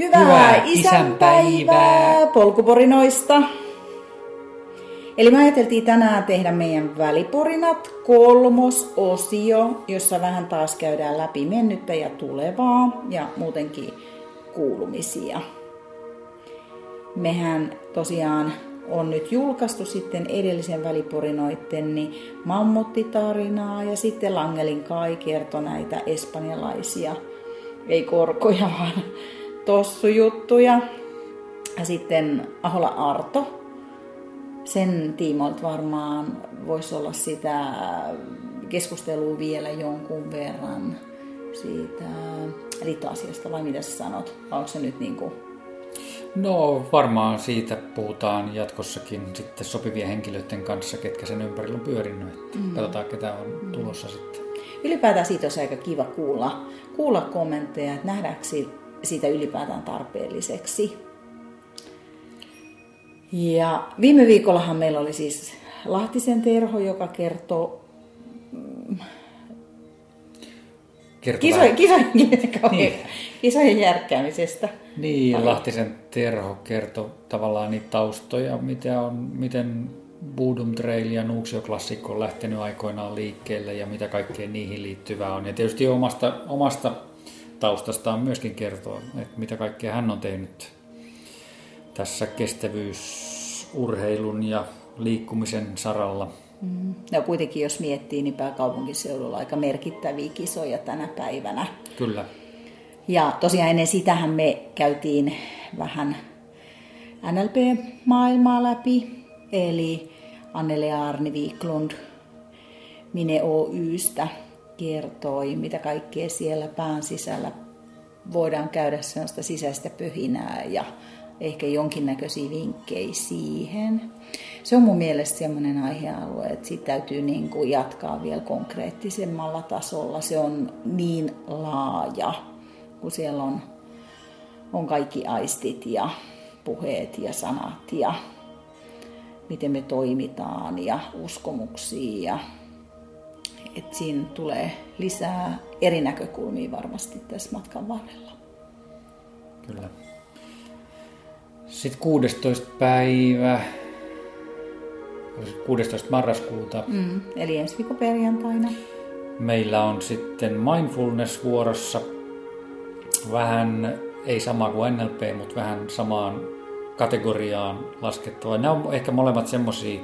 Hyvää, Hyvää isänpäivää polkuporinoista. Eli me ajateltiin tänään tehdä meidän väliporinat kolmososio, jossa vähän taas käydään läpi mennyttä ja tulevaa ja muutenkin kuulumisia. Mehän tosiaan on nyt julkaistu sitten edellisen väliporinoitten niin mammuttitarinaa ja sitten Langelin Kai kertoi näitä espanjalaisia, ei korkoja vaan tossujuttuja. Ja sitten Ahola Arto, sen tiimoilta varmaan voisi olla sitä keskustelua vielä jonkun verran siitä liittoasiasta, vai mitä sä sanot? Onko se nyt niin kuin... No varmaan siitä puhutaan jatkossakin sitten sopivien henkilöiden kanssa, ketkä sen ympärillä on pyörinyt. Mm. Katsotaan, ketä on mm. tulossa sitten. Ylipäätään siitä olisi aika kiva kuulla, kuulla kommentteja, että nähdäänkö siitä ylipäätään tarpeelliseksi. Ja viime viikollahan meillä oli siis Lahtisen Terho, joka kertoo mm, kisojen, kisojen, niin. kisojen järkkäämisestä. Niin, Paljon. Lahtisen Terho kertoi tavallaan niitä taustoja, mitä on, miten Boodum Trail ja Nuuksio Klassikko on lähtenyt aikoinaan liikkeelle ja mitä kaikkea niihin liittyvää on. Ja tietysti omasta, omasta taustastaan myöskin kertoa, että mitä kaikkea hän on tehnyt tässä kestävyysurheilun ja liikkumisen saralla. Mm. No kuitenkin jos miettii, niin pääkaupunkiseudulla aika merkittäviä kisoja tänä päivänä. Kyllä. Ja tosiaan ennen sitähän me käytiin vähän NLP-maailmaa läpi, eli Annele Arni Wiklund Mine Oystä kertoi, mitä kaikkea siellä pään sisällä voidaan käydä sellaista sisäistä pöhinää ja ehkä jonkinnäköisiä vinkkejä siihen. Se on mun mielestä sellainen aihealue, että siitä täytyy niin kuin jatkaa vielä konkreettisemmalla tasolla. Se on niin laaja, kun siellä on, on kaikki aistit ja puheet ja sanat ja miten me toimitaan ja uskomuksia ja että siinä tulee lisää eri näkökulmia varmasti tässä matkan varrella. Kyllä. Sitten 16. päivä, 16. marraskuuta. Mm, eli ensi viikon perjantaina. Meillä on sitten mindfulness vuorossa vähän, ei sama kuin NLP, mutta vähän samaan kategoriaan laskettava. Nämä on ehkä molemmat semmoisia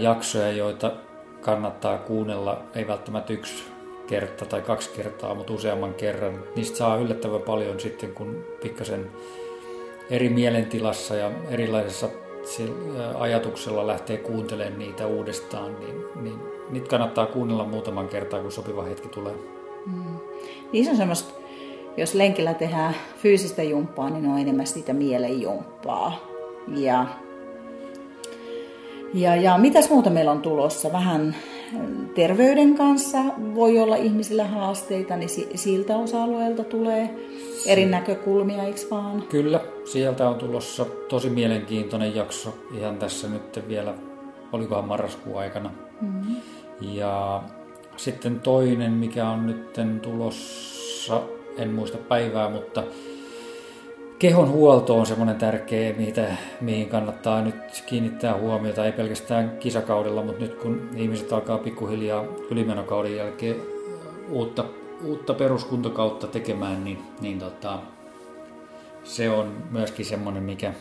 jaksoja, joita kannattaa kuunnella, ei välttämättä yksi kerta tai kaksi kertaa, mutta useamman kerran. Niistä saa yllättävän paljon sitten, kun pikkasen eri mielentilassa ja erilaisessa ajatuksella lähtee kuuntelemaan niitä uudestaan, niin, niin niitä kannattaa kuunnella muutaman kertaa, kun sopiva hetki tulee. Mm. Se on semmoista, jos lenkillä tehdään fyysistä jumppaa, niin on enemmän sitä mielenjumppaa. Ja ja, ja mitäs muuta meillä on tulossa? Vähän terveyden kanssa voi olla ihmisillä haasteita, niin siltä osa-alueelta tulee eri näkökulmia, eikö vaan? Kyllä, sieltä on tulossa tosi mielenkiintoinen jakso ihan tässä nyt vielä, olikohan marraskuun aikana. Mm-hmm. Ja sitten toinen, mikä on nyt tulossa, en muista päivää, mutta kehon huolto on semmoinen tärkeä, mitä, mihin kannattaa nyt kiinnittää huomiota, ei pelkästään kisakaudella, mutta nyt kun ihmiset alkaa pikkuhiljaa ylimenokauden jälkeen uutta, uutta peruskuntokautta tekemään, niin, niin tota, se on myöskin semmoinen, mikä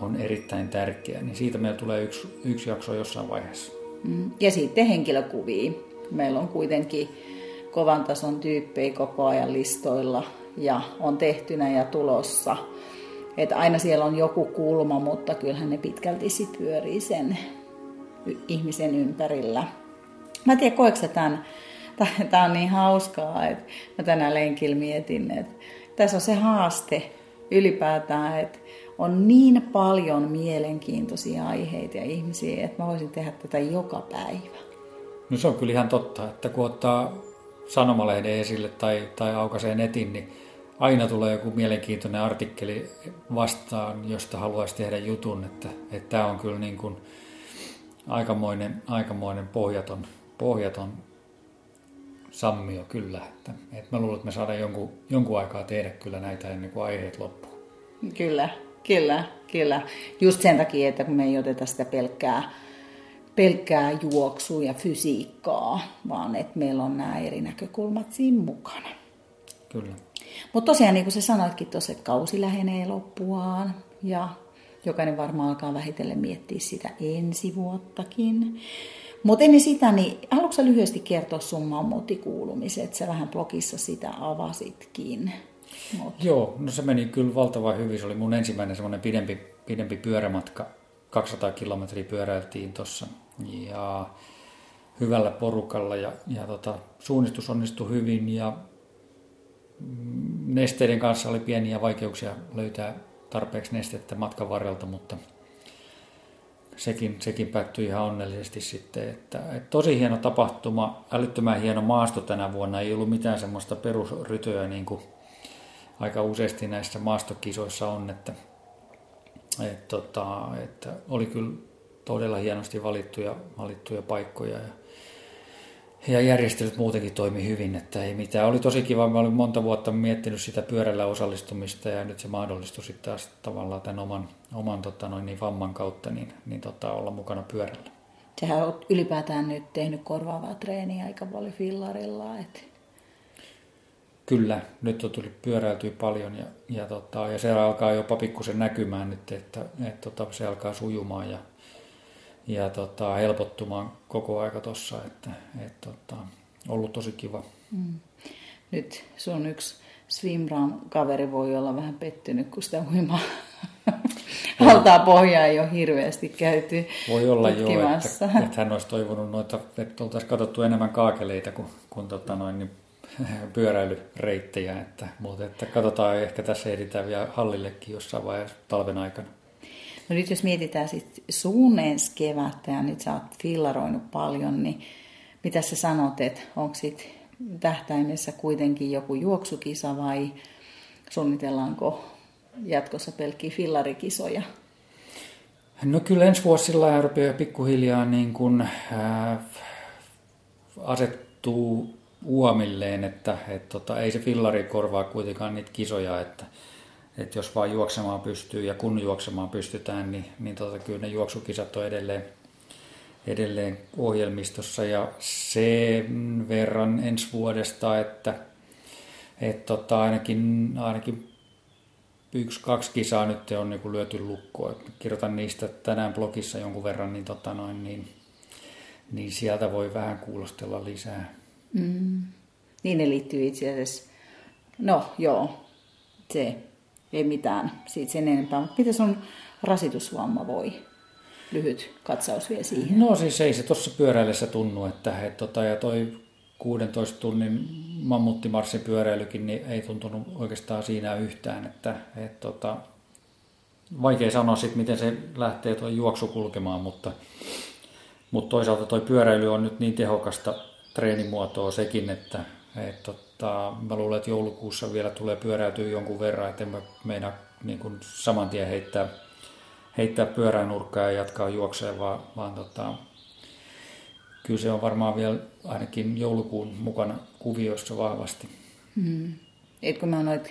on erittäin tärkeä. Niin siitä meillä tulee yksi, yksi jakso jossain vaiheessa. Mm. Ja sitten henkilökuvia. Meillä on kuitenkin kovan tason tyyppejä koko ajan listoilla ja on tehtynä ja tulossa. Että aina siellä on joku kulma, mutta kyllähän ne pitkälti sit pyörii sen ihmisen ympärillä. Mä en tiedä, koetko tämän, tämä on niin hauskaa, että mä tänään lenkillä mietin, että tässä on se haaste ylipäätään, että on niin paljon mielenkiintoisia aiheita ja ihmisiä, että mä voisin tehdä tätä joka päivä. No se on kyllä ihan totta, että kun ottaa sanomalehden esille tai, tai aukaisee netin, niin aina tulee joku mielenkiintoinen artikkeli vastaan, josta haluaisi tehdä jutun, että, että tämä on kyllä niin kuin aikamoinen, aikamoinen pohjaton, pohjaton sammio kyllä. Että, että mä luulen, että me saadaan jonkun, jonkun aikaa tehdä kyllä näitä ennen kuin aiheet loppuu. Kyllä, kyllä, kyllä. Just sen takia, että me ei oteta sitä pelkkää, pelkkää juoksua ja fysiikkaa, vaan että meillä on nämä eri näkökulmat siinä mukana. Kyllä. Mutta tosiaan, niin kuin sä sanoitkin tuossa, että kausi lähenee loppuaan ja jokainen varmaan alkaa vähitellen miettiä sitä ensi vuottakin. Mutta ennen sitä, niin haluatko lyhyesti kertoa sun mammutikuulumiset? Sä vähän blogissa sitä avasitkin. Mut. Joo, no se meni kyllä valtavan hyvin. Se oli mun ensimmäinen semmoinen pidempi, pidempi pyörämatka. 200 kilometriä pyöräiltiin tuossa ja hyvällä porukalla ja, ja tota, suunnistus onnistui hyvin ja mm, nesteiden kanssa oli pieniä vaikeuksia löytää tarpeeksi nestettä matkan varrelta, mutta sekin, sekin päättyi ihan onnellisesti sitten. Että, että tosi hieno tapahtuma, älyttömän hieno maasto tänä vuonna, ei ollut mitään semmoista perusrytöä niin kuin aika useasti näissä maastokisoissa on, että, että, tota, että oli kyllä todella hienosti valittuja, valittuja paikkoja ja ja järjestelyt muutenkin toimi hyvin, että ei mitään. Oli tosi kiva, mä olin monta vuotta miettinyt sitä pyörällä osallistumista ja nyt se mahdollistui sitten taas tavallaan tämän oman, oman tota noin, niin vamman kautta niin, niin tota, olla mukana pyörällä. Sähän olet ylipäätään nyt tehnyt korvaavaa treeniä aika paljon fillarilla. Et... Kyllä, nyt on tullut pyöräiltyä paljon ja, ja, tota, ja se alkaa jopa pikkusen näkymään nyt, että, että tota, se alkaa sujumaan ja ja tota, helpottumaan koko aika tuossa, että et, tota, ollut tosi kiva. Mm. Nyt sun yksi swimrun kaveri voi olla vähän pettynyt, kun sitä uimaa haltaa pohjaa ei ole hirveästi käyty Voi olla jo, että, että hän olisi toivonut noita, että oltaisiin katsottu enemmän kaakeleita kuin, kuin tota noin, niin pyöräilyreittejä, että, mutta että katsotaan, ehkä tässä editään vielä hallillekin jossain vaiheessa talven aikana. No nyt jos mietitään sitten sun ensi kevättä ja nyt sä oot fillaroinut paljon, niin mitä sä sanot, että onko sitten tähtäimessä kuitenkin joku juoksukisa vai suunnitellaanko jatkossa pelkkiä fillarikisoja? No kyllä ensi vuosi sillä rupeaa pikkuhiljaa niin kuin, äh, asettuu uomilleen, että et, tota, ei se fillari korvaa kuitenkaan niitä kisoja, että että jos vaan juoksemaan pystyy ja kun juoksemaan pystytään, niin, niin tota, kyllä ne juoksukisat on edelleen, edelleen ohjelmistossa ja sen verran ensi vuodesta, että et tota, ainakin, ainakin yksi, kaksi kisaa nyt on niin lyöty lukkoon. Kirjoitan niistä tänään blogissa jonkun verran, niin, tota noin, niin, niin sieltä voi vähän kuulostella lisää. Mm. Niin ne liittyy itse asiassa, no joo, se ei mitään siitä sen enempää. Mutta miten sun rasitusvamma voi? Lyhyt katsaus vielä siihen. No siis ei se tuossa pyöräillessä tunnu, että et, tota, ja toi 16 tunnin mammuttimarssin pyöräilykin niin ei tuntunut oikeastaan siinä yhtään, että et, tota, vaikea sanoa sitten, miten se lähtee tuo juoksu kulkemaan, mutta, mutta toisaalta tuo pyöräily on nyt niin tehokasta treenimuotoa sekin, että et, tota, mä luulen, että joulukuussa vielä tulee pyöräytyä jonkun verran, että mä meinaa niin kuin saman tien heittää, heittää pyörää nurkkaa ja jatkaa juokseen, vaan, vaan tota, kyllä se on varmaan vielä ainakin joulukuun mukana kuvioissa vahvasti. Hmm. Et kun mä oon noita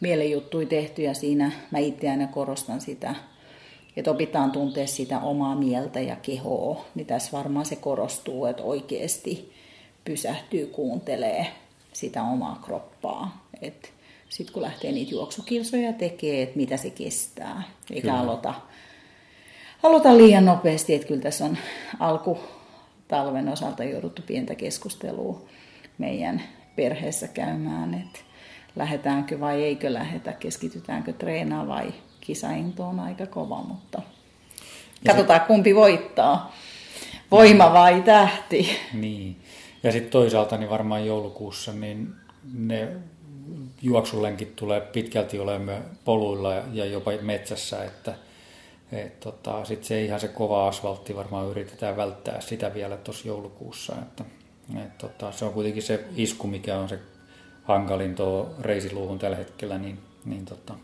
mielenjuttuja tehty ja siinä mä itse aina korostan sitä, että opitaan tuntea sitä omaa mieltä ja kehoa, niin tässä varmaan se korostuu, että oikeasti pysähtyy, kuuntelee sitä omaa kroppaa. Sitten kun lähtee niitä juoksukilsoja tekee, että mitä se kestää, eikä aloita, aloita liian nopeasti. Että kyllä tässä on alku talven osalta jouduttu pientä keskustelua meidän perheessä käymään, että lähdetäänkö vai eikö lähetä, keskitytäänkö treenaa vai kisainto on aika kova, mutta katsotaan kumpi voittaa, voima vai tähti. Niin, ja sitten toisaalta niin varmaan joulukuussa niin ne juoksulenkit tulee pitkälti olemaan poluilla ja jopa metsässä, että et tota, sitten se ihan se kova asfaltti varmaan yritetään välttää sitä vielä tuossa joulukuussa, että et tota, se on kuitenkin se isku, mikä on se hankalin tuo reisiluuhun tällä hetkellä, niin, niin tota,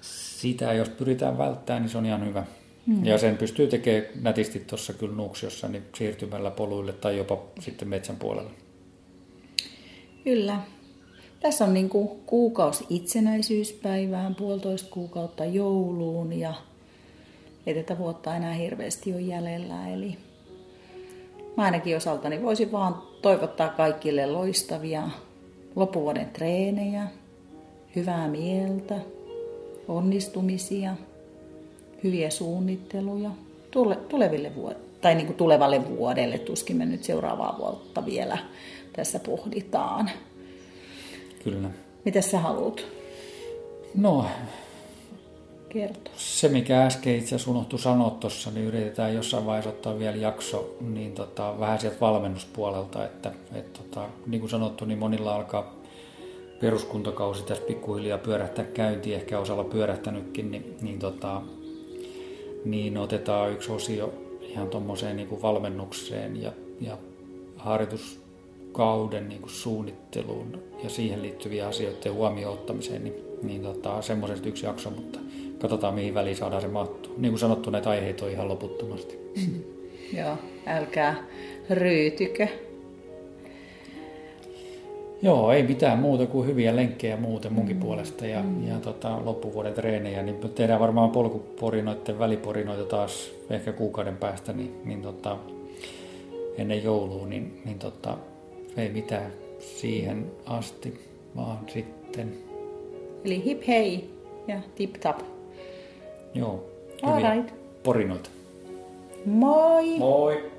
sitä jos pyritään välttämään, niin se on ihan hyvä. Mm. Ja sen pystyy tekemään nätisti tuossa kyllä Nuuksiossa niin siirtymällä poluille tai jopa sitten metsän puolelle. Kyllä. Tässä on niin kuin kuukausi itsenäisyyspäivään, puolitoista kuukautta jouluun ja ei tätä vuotta enää hirveästi ole jäljellä. Eli mä ainakin osaltani voisin vaan toivottaa kaikille loistavia loppuvuoden treenejä, hyvää mieltä, onnistumisia, hyviä suunnitteluja tuleville vuodelle, tai niin kuin tulevalle vuodelle. Tuskin me nyt seuraavaa vuotta vielä tässä pohditaan. Kyllä. Mitä sä haluat? No, kertoa? Se, mikä äsken itse asiassa unohtui sanoa tuossa, niin yritetään jossain vaiheessa ottaa vielä jakso niin tota, vähän sieltä valmennuspuolelta, että et, tota, niin kuin sanottu, niin monilla alkaa peruskuntokausi tässä pikkuhiljaa pyörähtää käyntiin, ehkä osalla pyörähtänytkin, niin, niin, tota, niin otetaan yksi osio ihan tuommoiseen niin valmennukseen ja, ja harjoituskauden niin kuin suunnitteluun ja siihen liittyviä asioiden huomioon ottamiseen, niin, niin tota, semmoisesta yksi jakso, mutta katsotaan mihin väliin saadaan se mattu. Niin kuin sanottu, näitä aiheita on ihan loputtomasti. Joo, älkää ryytykö. Joo, ei mitään muuta kuin hyviä lenkkejä muuten munkin mm. puolesta ja, mm. ja tota, loppuvuoden treenejä. Niin tehdään varmaan polkuporinoiden väliporinoita taas ehkä kuukauden päästä niin, niin tota, ennen joulua, niin, niin tota, ei mitään siihen asti, vaan sitten. Eli hip hei ja tip tap. Joo, hyviä right. porinoita. Moi! Moi!